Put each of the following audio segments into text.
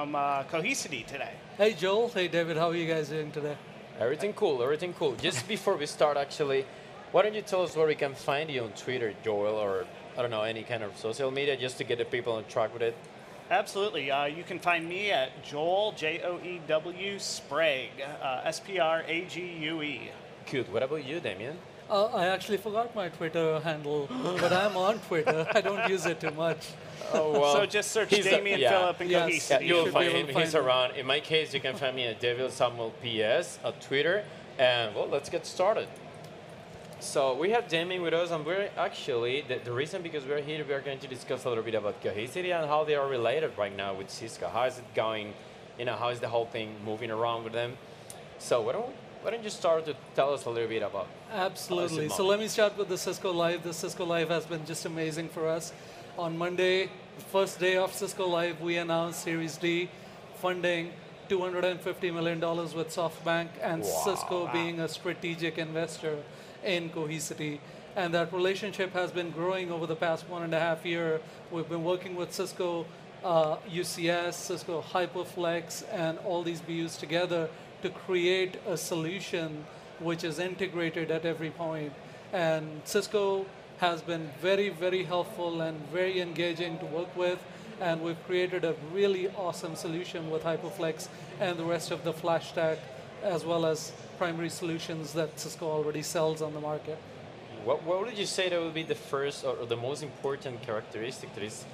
from uh, Cohesity today. Hey Joel, hey David, how are you guys doing today? Everything cool, everything cool. Just before we start, actually, why don't you tell us where we can find you on Twitter, Joel, or I don't know, any kind of social media, just to get the people on track with it? Absolutely. Uh, you can find me at Joel, J O E W, Sprague, uh, S P R A G U E. Good. What about you, Damien? Uh, I actually forgot my Twitter handle, but I'm on Twitter. I don't use it too much. Oh, well. so just search he's a- yeah. Phillip and Yes. Cohesity. Yeah, You you'll should find able him. to He's him. around. In my case, you can find me at David Samuel PS at Twitter. And well, let's get started. So we have Damien with us, and we're actually the, the reason because we're here, we are going to discuss a little bit about Cohesity and how they are related right now with Cisco. How is it going? You know, how is the whole thing moving around with them? So why don't why don't you start to tell us a little bit about? Absolutely. So let me start with the Cisco Live. The Cisco Live has been just amazing for us. On Monday, the first day of Cisco Live, we announced Series D funding $250 million with SoftBank and Cisco being a strategic investor in Cohesity. And that relationship has been growing over the past one and a half year. We've been working with Cisco uh, UCS, Cisco HyperFlex, and all these BUs together to create a solution which is integrated at every point. And Cisco has been very, very helpful and very engaging to work with. And we've created a really awesome solution with HyperFlex and the rest of the FlashStack, as well as primary solutions that Cisco already sells on the market. What, what would you say that would be the first or, the most important characteristic that is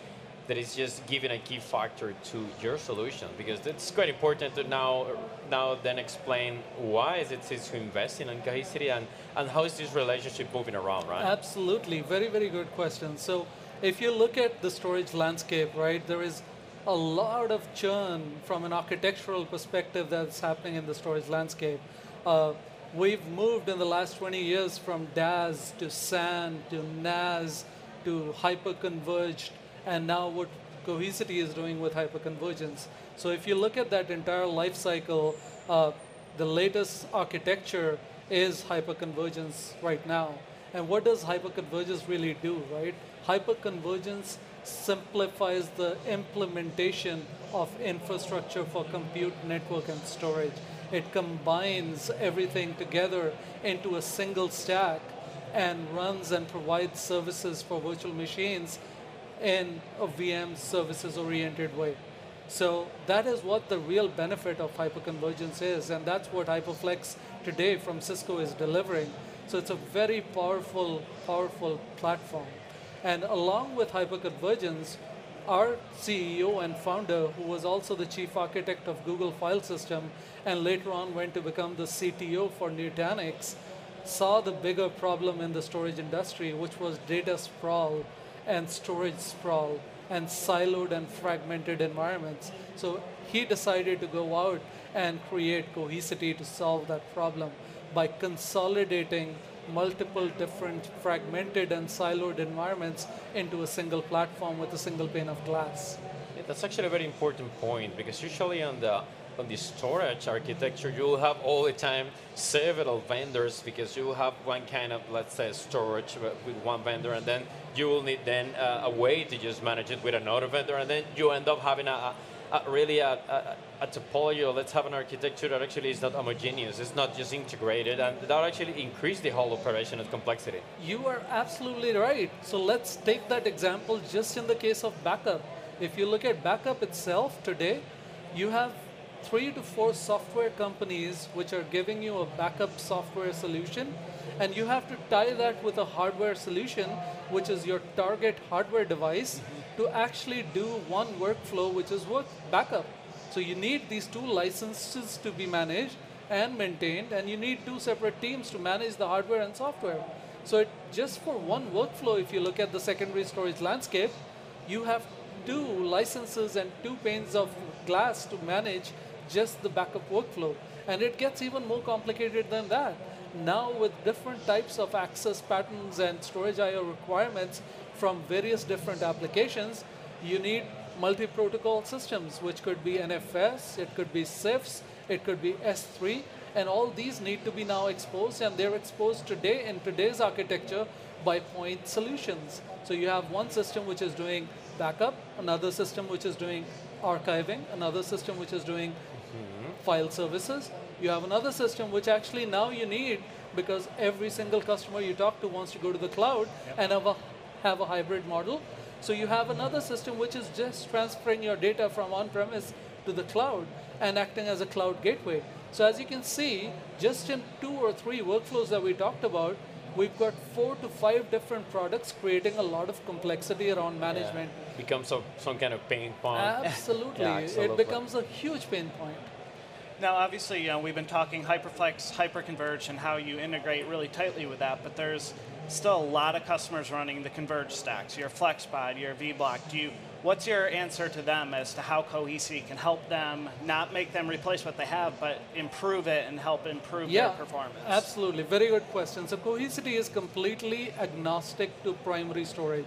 that is just giving a key factor to your solution? Because it's quite important to now now then explain why is it Cisco investing in Cohesity and, and how is this relationship moving around, right? Absolutely, very, very good question. So, if you look at the storage landscape, right, there is a lot of churn from an architectural perspective that's happening in the storage landscape. Uh, we've moved in the last 20 years from DAS to SAN to NAS to hyperconverged, and now what Cohesity is doing with hyperconvergence. So if you look at that entire life cycle, uh, the latest architecture is hyperconvergence right now. And what does hyperconvergence really do, right? Hyperconvergence simplifies the implementation of infrastructure for compute, network, and storage. It combines everything together into a single stack and runs and provides services for virtual machines in a VM services oriented way. So that is what the real benefit of hyperconvergence is, and that's what HyperFlex today from Cisco is delivering. So it's a very powerful, powerful platform. And along with hyperconvergence, our CEO and founder, who was also the chief architect of Google File System and later on went to become the CTO for Nutanix, saw the bigger problem in the storage industry, which was data sprawl and storage sprawl and siloed and fragmented environments. So he decided to go out and create Cohesity to solve that problem by consolidating multiple different fragmented and siloed environments into a single platform with a single pane of glass. Yeah, that's actually a very important point because usually on the on the storage architecture, you will have all the time several vendors because you will have one kind of let's say storage with one vendor, and then you will need then uh, a way to just manage it with another vendor, and then you end up having a, a, a really a, a, a topology or let's have an architecture that actually is not homogeneous, it's not just integrated, and that actually increase the whole operation and complexity. You are absolutely right. So let's take that example just in the case of backup. If you look at backup itself today, you have three to four software companies which are giving you a backup software solution, and you have to tie that with a hardware solution, which is your target hardware device, to actually do one workflow, which is work backup. So you need these two licenses to be managed and maintained, and you need two separate teams to manage the hardware and software. So it, just for one workflow, if you look at the secondary storage landscape, you have two licenses and two panes of glass to manage just the backup workflow. And it gets even more complicated than that. Now with different types of access patterns and storage IO requirements from various different applications, you need multi-protocol systems, which could be NFS, it could be CIFS, it could be S3, and all these need to be now exposed, and they're exposed today in today's architecture by point solutions. So you have one system which is doing backup, another system which is doing archiving, another system which is doing file services. You have another system which actually now you need because every single customer you talk to wants to go to the cloud and have a, have a hybrid model. So you have another system which is just transferring your data from on-premise to the cloud and acting as a cloud gateway. So as you can see, just in two or three workflows that we talked about, we've got four to five different products creating a lot of complexity around management. Yeah. Becomes some, some kind of pain point. Absolutely. Yeah, It becomes a huge pain point. Now, obviously, you know, we've been talking Hyperflex, Hyperconverge, and how you integrate really tightly with that, but there's still a lot of customers running the Converge stacks, your FlexPod, your vBlock. Do you, what's your answer to them as to how Cohesity can help them not make them replace what they have, but improve it and help improve Yeah, their performance? absolutely. Very good question. So Cohesity is completely agnostic to primary storage.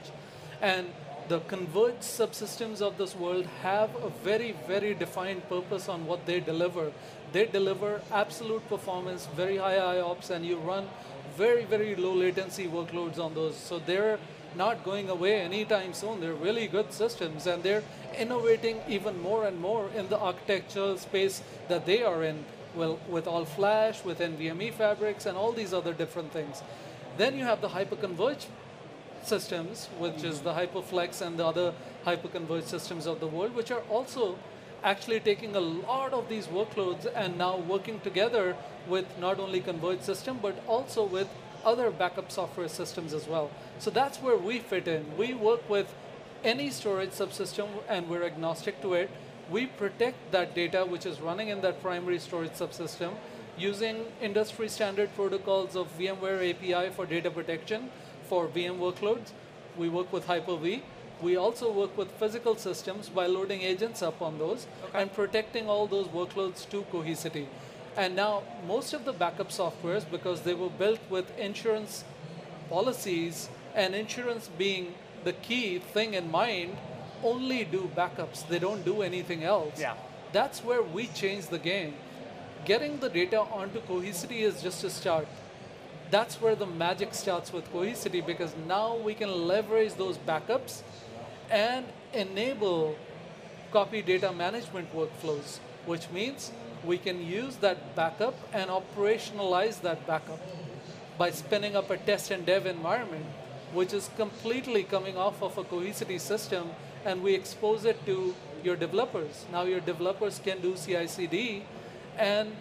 And the converged subsystems of this world have a very, very defined purpose on what they deliver. They deliver absolute performance, very high IOPS, and you run very, very low latency workloads on those. So they're not going away anytime soon. They're really good systems, and they're innovating even more and more in the architectural space that they are in. Well, with all flash, with NVMe fabrics, and all these other different things. Then you have the hyperconverged systems, which is the Hyperflex and the other hyperconverged systems of the world, which are also actually taking a lot of these workloads and now working together with not only converged system but also with other backup software systems as well. So that's where we fit in. We work with any storage subsystem and we're agnostic to it. We protect that data which is running in that primary storage subsystem using industry standard protocols of VMware API for data protection for VM workloads. We work with Hyper-V. We also work with physical systems by loading agents up on those and protecting all those workloads to Cohesity. And now most of the backup softwares, because they were built with insurance policies and insurance being the key thing in mind, only do backups. They don't do anything else. Yeah. That's where we change the game. Getting the data onto Cohesity is just a start. That's where the magic starts with Cohesity because now we can leverage those backups and enable copy data management workflows, which means we can use that backup and operationalize that backup by spinning up a test and dev environment, which is completely coming off of a Cohesity system, and we expose it to your developers. Now your developers can do CI/CD and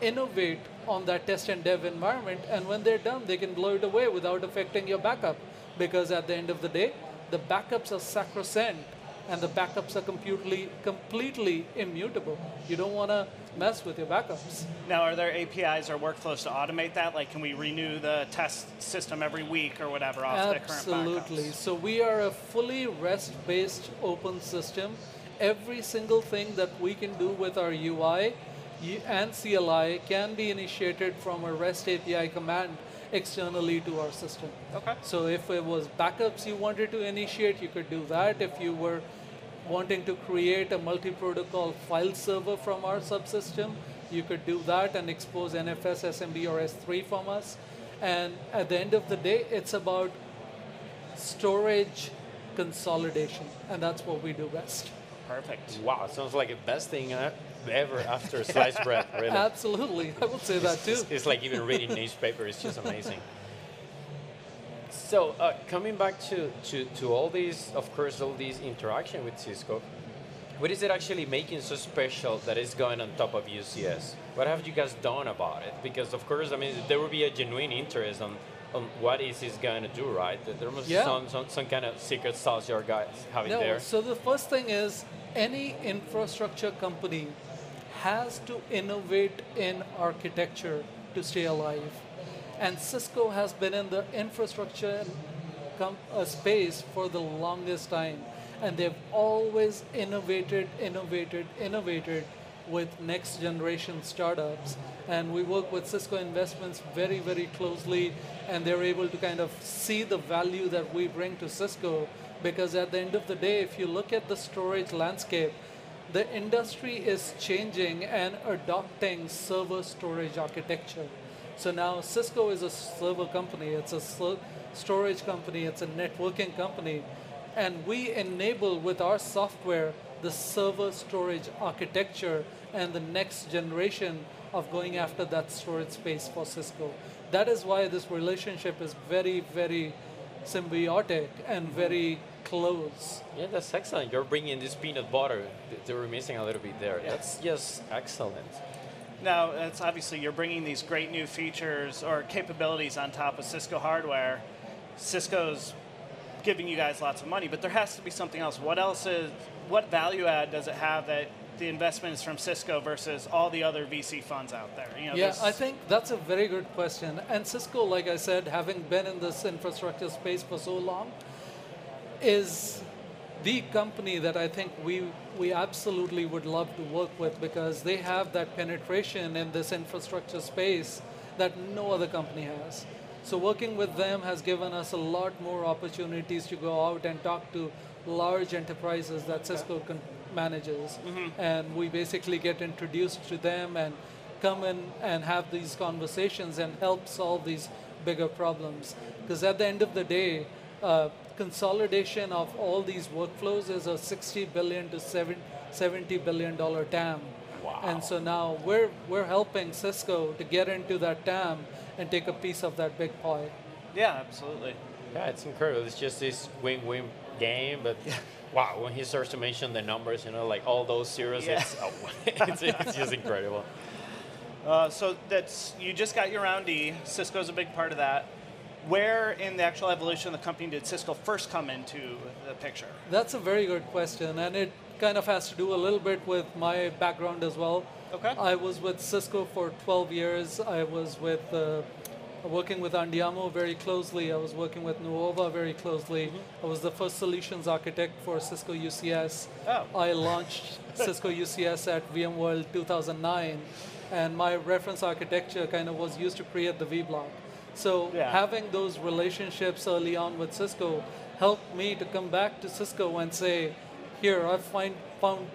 innovate on that test and dev environment, and when they're done, they can blow it away without affecting your backup, because at the end of the day, the backups are sacrosanct and the backups are completely completely immutable. You don't want to mess with your backups. Now, are there APIs or workflows to automate that? Like, can we renew the test system every week or whatever off the current Absolutely. So we are a fully REST-based open system. Every single thing that we can do with our UI and CLI can be initiated from a REST API command externally to our system. Okay. So if it was backups you wanted to initiate, you could do that. If you were wanting to create a multi-protocol file server from our subsystem, you could do that and expose NFS, SMB, or S3 from us. And at the end of the day, it's about storage consolidation, and that's what we do best. Perfect. Wow, sounds like the best thing ever after sliced bread, really. Absolutely, I would say that too. It's, it's like even reading newspaper is just amazing. So uh, coming back to, to, to all these, of course, all these interaction with Cisco, what is it actually making so special that is going on top of UCS? What have you guys done about it? Because of course, I mean, there will be a genuine interest on, on what is this going to do, right? There must be some, some, some kind of secret sauce your guys having No, there. so the first thing is any infrastructure company has to innovate in architecture to stay alive. And Cisco has been in the infrastructure uh, space for the longest time. And they've always innovated, innovated, innovated with next generation startups. And we work with Cisco Investments very, very closely, and they're able to kind of see the value that we bring to Cisco. Because at the end of the day, if you look at the storage landscape, the industry is changing and adopting server storage architecture. So now Cisco is a server company, it's a storage company, it's a networking company. and we enable with our software the server storage architecture and the next generation of going after that storage space for Cisco. That is why this relationship is very, very symbiotic and very close. Yeah, that's excellent. You're bringing this peanut butter they were missing a little bit there. Yeah. That's just excellent. Now, it's obviously you're bringing these great new features or capabilities on top of Cisco hardware. Cisco's giving you guys lots of money, but there has to be something else. What else is, what value add does it have that the investment is from Cisco versus all the other VC funds out there? You know, Yeah, I think that's a very good question. And Cisco, like I said, having been in this infrastructure space for so long, is the company that I think we we absolutely would love to work with because they have that penetration in this infrastructure space that no other company has. So working with them has given us a lot more opportunities to go out and talk to large enterprises that Cisco con- manages, and we basically get introduced to them and come in and have these conversations and help solve these bigger problems. Because at the end of the day, uh, consolidation of all these workflows is a 60 billion to 7 70 billion dollar TAM. Wow. And so now we're we're helping Cisco to get into that TAM and take a piece of that big pie. yeah, absolutely. Yeah, it's incredible. It's just this win-win game, but wow, when he starts to mention the numbers, you know, like all those zeros, Yeah. it's, oh, it's, it's just incredible. Uh, so that's you just got your round D. Cisco's a big part of that. Where in the actual evolution of the company did Cisco first come into the picture? That's a very good question, and it kind of has to do a little bit with my background as well. Okay. I was with Cisco for 12 years. I was with uh, working with Andiamo very closely. I was working with Nuova very closely. I was the first solutions architect for Cisco UCS. Oh. I launched Cisco UCS at VMworld 2009, and my reference architecture kind of was used to create the vBlock. So Yeah. having those relationships early on with Cisco helped me to come back to Cisco and say, here I find found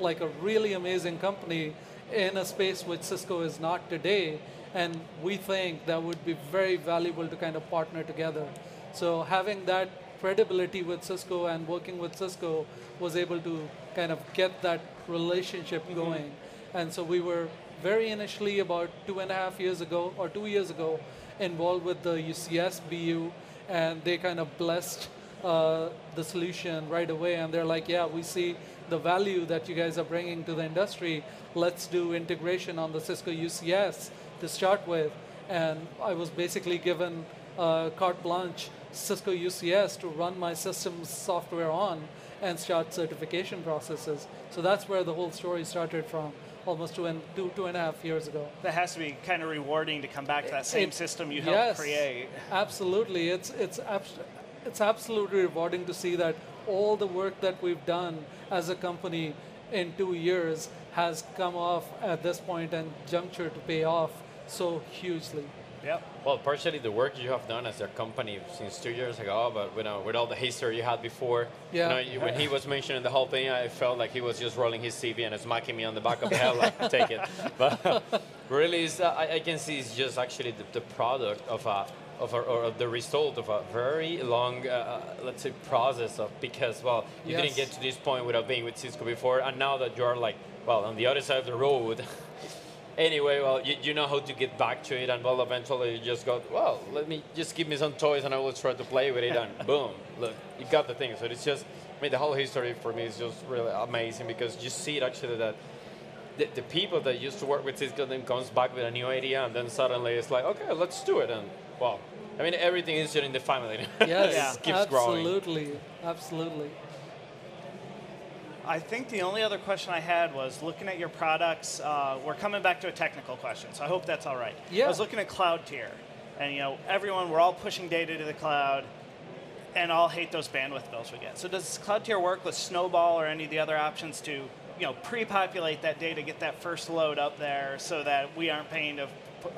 like a really amazing company in a space which Cisco is not today, and we think that would be very valuable to kind of partner together. So having that credibility with Cisco and working with Cisco was able to kind of get that relationship mm-hmm. going. And so we were very initially about two and a half years ago or two years ago involved with the UCS BU, and they kind of blessed uh, the solution right away. And they're like, yeah, we see the value that you guys are bringing to the industry. Let's do integration on the Cisco UCS to start with. And I was basically given uh, carte blanche Cisco UCS to run my systems software on and start certification processes. So that's where the whole story started from almost two and two, two and a half years ago. That has to be kind of rewarding to come back to that same It- system you helped yes, create. Absolutely, it's it's abs- it's absolutely rewarding to see that all the work that we've done as a company in two years has come off at this point and juncture to pay off so hugely. Yep. Well, partially the work you have done as a company since two years ago, but you know, with all the history you had before, Yeah. you know, you- when he was mentioning the whole thing, I felt like he was just rolling his CV and smacking me on the back of the head, like, take it. But really, uh, I, I can see it's just actually the, the product of a, of a, or the result of a very long, uh, let's say, process of because, well, you didn't get to this point without being with Cisco before, and now that you're like, well, on the other side of the road. Anyway, well, you, you know how to get back to it, and well, eventually you just go, well, let me just give me some toys, and I will try to play with it, and boom, look, you got the thing. So it's just, I mean, the whole history for me is just really amazing because you see it actually that the, the people that used to work with Cisco then comes back with a new idea, and then suddenly it's like, okay, let's do it, and well, I mean, everything is just in the family. Yes, It keeps growing. absolutely, absolutely. I think the only other question I had was looking at your products. Uh, we're coming back to a technical question, so I hope that's all right. Yeah. I was looking at cloud tier, and you know, everyone, we're all pushing data to the cloud, and all hate those bandwidth bills we get. So does cloud tier work with Snowball or any of the other options to, you know, pre-populate that data, get that first load up there, so that we aren't paying to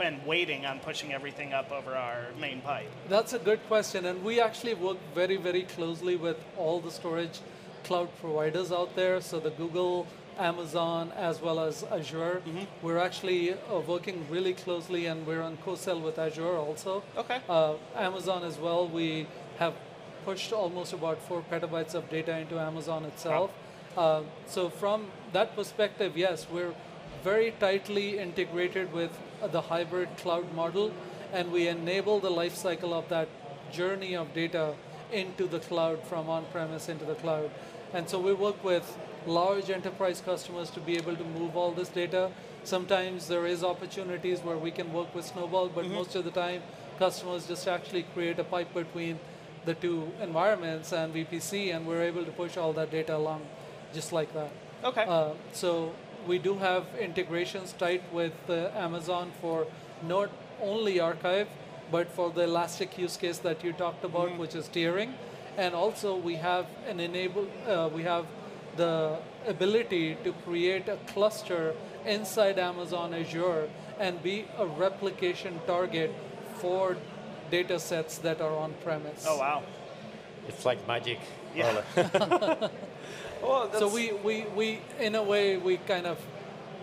and waiting on pushing everything up over our main pipe? That's a good question, and we actually work very, very closely with all the storage cloud providers out there. So the Google, Amazon, as well as Azure. We're actually uh, working really closely, and we're on co-sell with Azure also. Okay. Uh, Amazon as well. We have pushed almost about four petabytes of data into Amazon itself. Uh, so from that perspective, yes, we're very tightly integrated with uh, the hybrid cloud model, and we enable the life cycle of that journey of data into the cloud from on-premise into the cloud. And so we work with large enterprise customers to be able to move all this data. Sometimes there is opportunities where we can work with Snowball, but most of the time, customers just actually create a pipe between the two environments and VPC, and we're able to push all that data along just like that. Okay. Uh, so we do have integrations tight with uh, Amazon for not only archive, but for the Elastic use case that you talked about, which is tiering, and also we have an enable. Uh, we have the ability to create a cluster inside Amazon Azure and be a replication target for data sets that are on premise. oh wow. It's like magic. Yeah. well, So we, we, we, in a way, we kind of,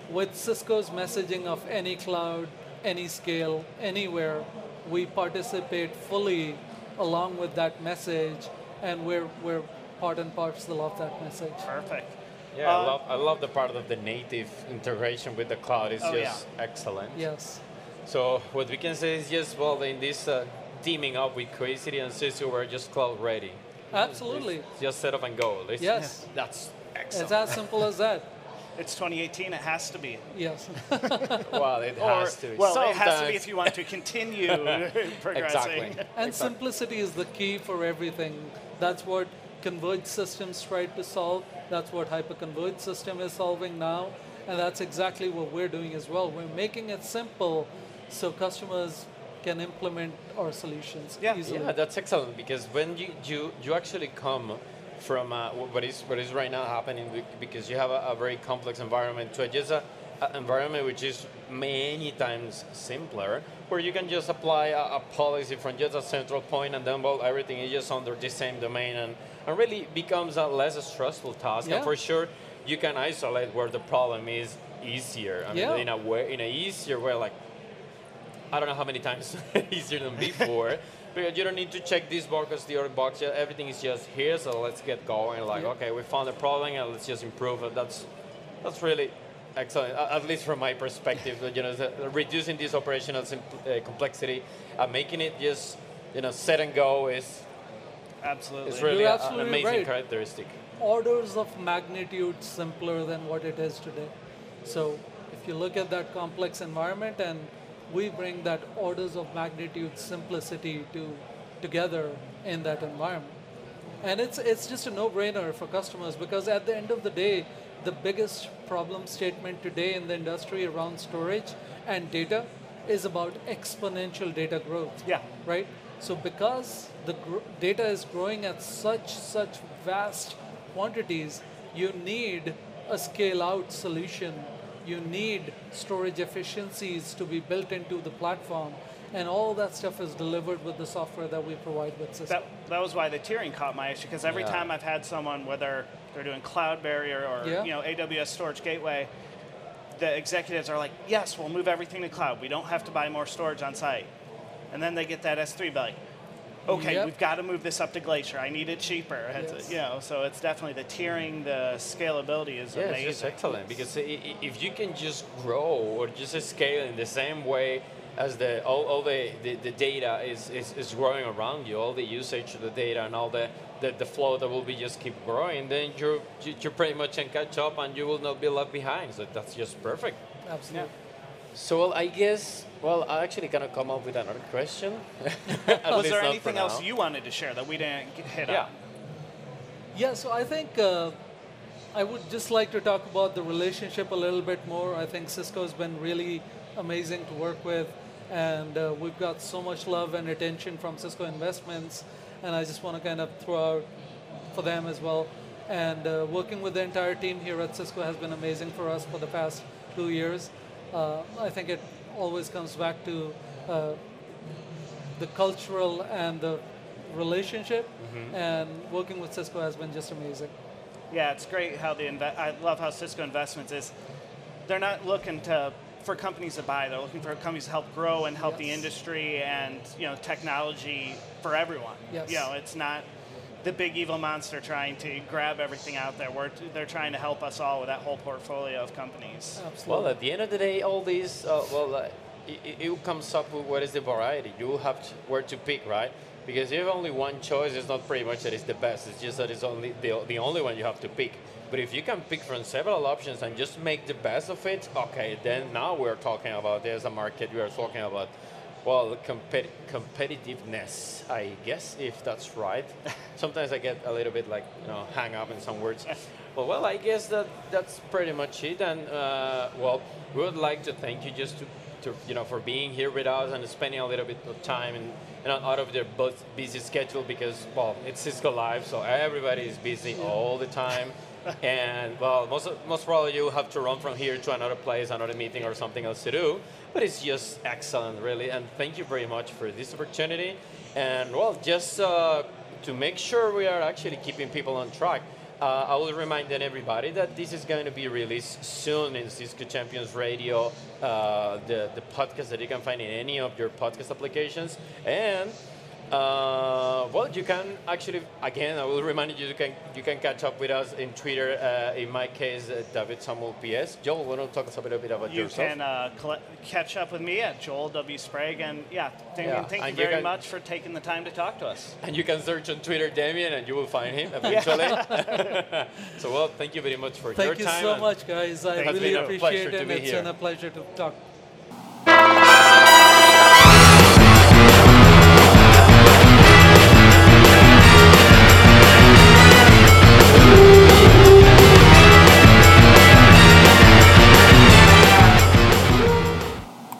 with Cisco's messaging of any cloud, any scale, anywhere, we participate fully along with that message, and we're, we're part and parcel of that message. Perfect. Yeah, Uh, I love I love the part of the native integration with the cloud. It's Oh, yeah. just excellent. Yes. So what we can say is just well in this uh, teaming up with Crazy and Cisco, we're just cloud ready. Absolutely. It's just set up and go. It's- Yes. That's excellent. It's as simple as that. It's 2018. It has to be. Yes. well, it Or has to. Be. well, it has to be if you want to continue progressing. Exactly. And simplicity is the key for everything. That's what converged systems tried to solve. That's what hyperconverged system is solving now. And that's exactly what we're doing as well. We're making it simple so customers can implement our solutions Yeah. easily. Yeah, that's excellent because when you you, you actually come from uh, what is what is right now happening because you have a, a very complex environment to just a, a environment which is many times simpler where you can just apply a, a policy from just a central point and then well everything is just under the same domain and, and really becomes a less stressful task Yeah. and for sure you can isolate where the problem is easier I Yeah. mean in a way in a easier way like I don't know how many times easier than before. Because you don't need to check this box, the other box. yeah, Everything is just here, so let's get going. Like, Yeah. okay, we found a problem, and let's just improve it. That's that's really excellent, at least from my perspective. You know, reducing this operational uh, complexity, and making it just you know set and go is Absolutely. is really You're a- an amazing right. characteristic. Orders of magnitude simpler than what it is today. So if you look at that complex environment and we bring that orders of magnitude simplicity to together in that environment. And it's it's just a no-brainer for customers because at the end of the day, the biggest problem statement today in the industry around storage and data is about exponential data growth. Yeah. Right? So because the gr- data is growing at such such vast quantities, you need a scale out solution. You need storage efficiencies to be built into the platform. And all that stuff is delivered with the software that we provide with Cisco. That, that was why the tiering caught my issue because every Yeah. time I've had someone, whether they're doing CloudBerry or Yeah. you know AWS Storage Gateway, the executives are like, "Yes, we'll move everything to cloud. We don't have to buy more storage on site." And then they get that S3 bill. Like, okay, Yep. we've got to move this up to Glacier. I need it cheaper. Yes. You know, so it's definitely the tiering, the scalability is Yeah, it's amazing. just excellent because i- i- if you can just grow or just scale in the same way as the all, all the, the, the data is, is, is growing around you, all the usage of the data and all the, the, the flow that will be just keep growing, then you're you, you pretty much can catch up and you will not be left behind. So that's just perfect. Absolutely. So well, I guess well I actually kind of come up with another question. Was there anything else now. you wanted to share that we didn't get hit Yeah. on? Yeah, so I think uh, I would just like to talk about the relationship a little bit more. I think Cisco has been really amazing to work with, and uh, we've got so much love and attention from Cisco Investments, and I just want to kind of throw out for them as well. And uh, working with the entire team here at Cisco has been amazing for us for the past two years. Uh, I think it always comes back to uh, the cultural and the relationship, and working with Cisco has been just amazing. Yeah, it's great how the inve- I love how Cisco Investments is. They're not looking to for companies to buy. They're looking for companies to help grow and help the industry and you know technology for everyone. Yes. You know, it's not the big evil monster trying to grab everything out there. We're, they're trying to help us all with that whole portfolio of companies. Absolutely. Well, at the end of the day, all these, uh, well, uh, it, it comes up with what is the variety. You have to, where to pick, right? Because if you have only one choice, it's not pretty much that it's the best. It's just that it's only the, the only one you have to pick. But if you can pick from several options and just make the best of it, okay, then now we're talking about there's a market. We are talking about, well, competi- competitiveness, I guess, if that's right. Sometimes I get a little bit like, you know, hang up in some words. Well, well, I guess that that's pretty much it. And uh, well, we would like to thank you just to, to you know for being here with us and spending a little bit of time and know, out of their busy schedule because well, it's Cisco Live, so everybody is busy all the time. And well, most most probably you have to run from here to another place, another meeting, or something else to do. But it's just excellent, really. And thank you very much for this opportunity. And well, just uh, to make sure we are actually keeping people on track. Uh, I will remind everybody that this is going to be released soon in Cisco Champions Radio, uh, the, the podcast that you can find in any of your podcast applications. And uh, well, you can actually, again, I will remind you, you can you can catch up with us in Twitter. Uh, in my case, uh, David Samuel PS. Joel, why don't talk us a little bit about You yourself? can uh, colle- catch up with me at Joel W. Sprague. And yeah, Damien, Yeah, thank you and you very can- much for taking the time to talk to us. And you can search on Twitter Damien and you will find him eventually. so, well, thank you very much for your time. Thank you so much, guys. I really appreciate to it. be It's here. been a pleasure to talk